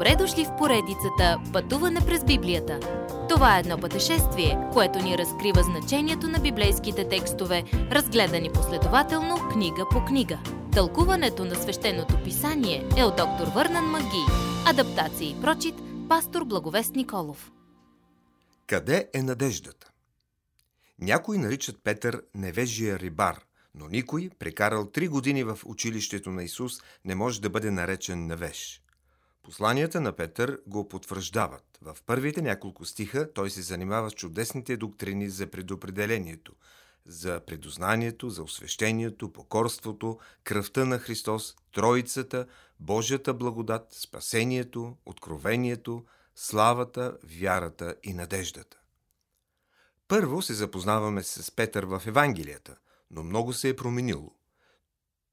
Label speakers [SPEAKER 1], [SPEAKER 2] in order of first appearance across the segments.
[SPEAKER 1] Добре дошли в поредицата Пътуване през Библията. Това е едно пътешествие, което ни разкрива значението на библейските текстове, разгледани последователно книга по книга. Тълкуването на свещеното писание е от доктор Върнан Маги. Адаптация и прочит, пастор Благовест Николов.
[SPEAKER 2] Къде е надеждата? Някои наричат Петър невежия рибар, но никой, прекарал три години в училището на Исус, не може да бъде наречен невеж. Посланията на Петър го потвърждават. В първите няколко стиха той се занимава с чудесните доктрини за предопределението, за предознанието, за освещението, покорството, кръвта на Христос, Троицата, Божията благодат, спасението, откровението, славата, вярата и надеждата. Първо се запознаваме с Петър в Евангелията, но много се е променило.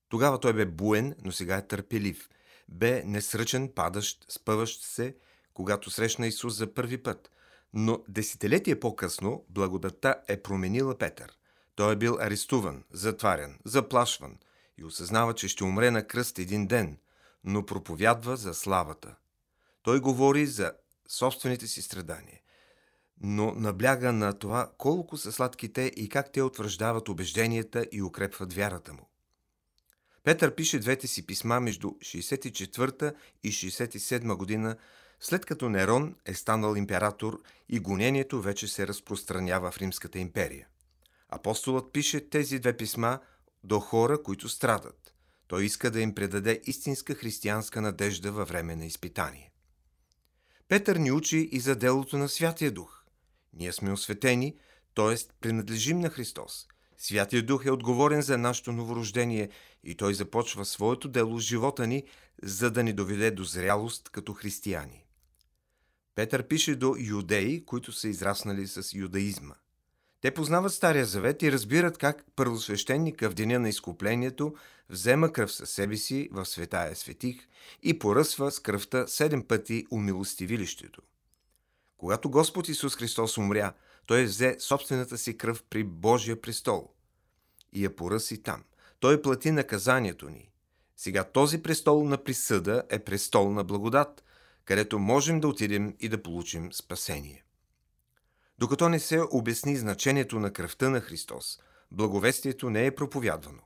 [SPEAKER 2] Тогава той бе буен, но сега е търпелив – бе несръчен, падащ, спъващ се, когато срещна Исус за първи път. Но десетилетие по-късно благодата е променила Петър. Той е бил арестуван, затварян, заплашван и осъзнава, че ще умре на кръст един ден, но проповядва за славата. Той говори за собствените си страдания, но набляга на това колко са сладките и как те утвърждават убежденията и укрепват вярата му. Петър пише двете си писма между 64 и 67 година, след като Нерон е станал император и гонението вече се разпространява в Римската империя. Апостолът пише тези две писма до хора, които страдат. Той иска да им предаде истинска християнска надежда във време на изпитание. Петър ни учи и за делото на Святия Дух. Ние сме осветени, т.е. принадлежим на Христос – Святия Дух е отговорен за нашето новорождение и Той започва своето дело с живота ни, за да ни доведе до зрялост като християни. Петър пише до юдеи, които са израснали с юдаизма. Те познават Стария Завет и разбират как първосвещеника в деня на изкуплението взема кръв със себе си в светая светих и поръсва с кръвта седем пъти умилостивилището. Когато Господ Исус Христос умря, той взе собствената си кръв при Божия престол и я поръси там. Той плати наказанието ни. Сега този престол на присъда е престол на благодат, където можем да отидем и да получим спасение. Докато не се обясни значението на кръвта на Христос, благовестието не е проповядвано.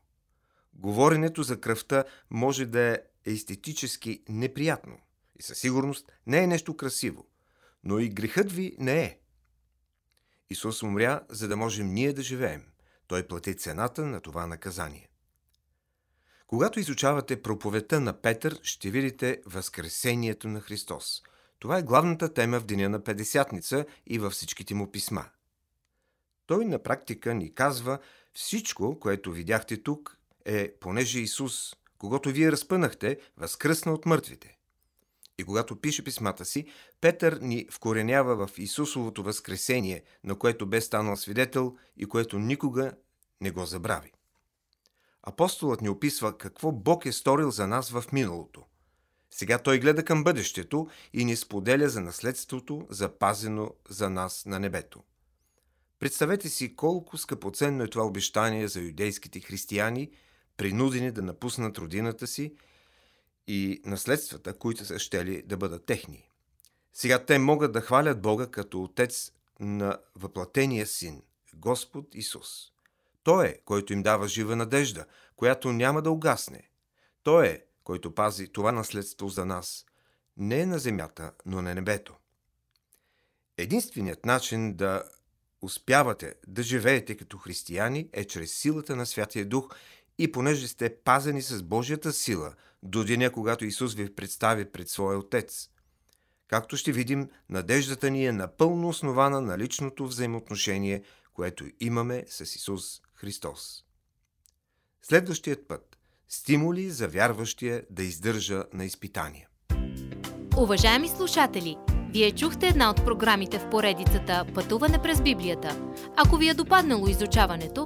[SPEAKER 2] Говоренето за кръвта може да е естетически неприятно и със сигурност не е нещо красиво, но и грехът ви не е. Исус умря, за да можем ние да живеем. Той плати цената на това наказание. Когато изучавате проповедта на Петър, ще видите Възкресението на Христос. Това е главната тема в Деня на Педесятница и във всичките му писма. Той на практика ни казва, всичко, което видяхте тук, е понеже Исус, когато вие разпънахте, възкръсна от мъртвите. И когато пише писмата си, Петър ни вкоренява в Исусовото възкресение, на което бе станал свидетел и което никога не го забрави. Апостолът ни описва какво Бог е сторил за нас в миналото. Сега той гледа към бъдещето и ни споделя за наследството, запазено за нас на небето. Представете си колко скъпоценно е това обещание за юдейските християни, принудени да напуснат родината си и наследствата, които са щели да бъдат техни. Сега те могат да хвалят Бога като Отец на въплатения Син, Господ Исус. Той е, който им дава жива надежда, която няма да угасне. Той е, който пази това наследство за нас, не на земята, но на небето. Единственият начин да успявате да живеете като християни е чрез силата на Святия Дух и понеже сте пазени с Божията сила до деня, когато Исус ви представи пред своя Отец. Както ще видим, надеждата ни е напълно основана на личното взаимоотношение, което имаме с Исус Христос. Следващият път – стимули за вярващия да издържа на изпитания.
[SPEAKER 1] Уважаеми слушатели! Вие чухте една от програмите в поредицата Пътуване през Библията. Ако ви е допаднало изучаването,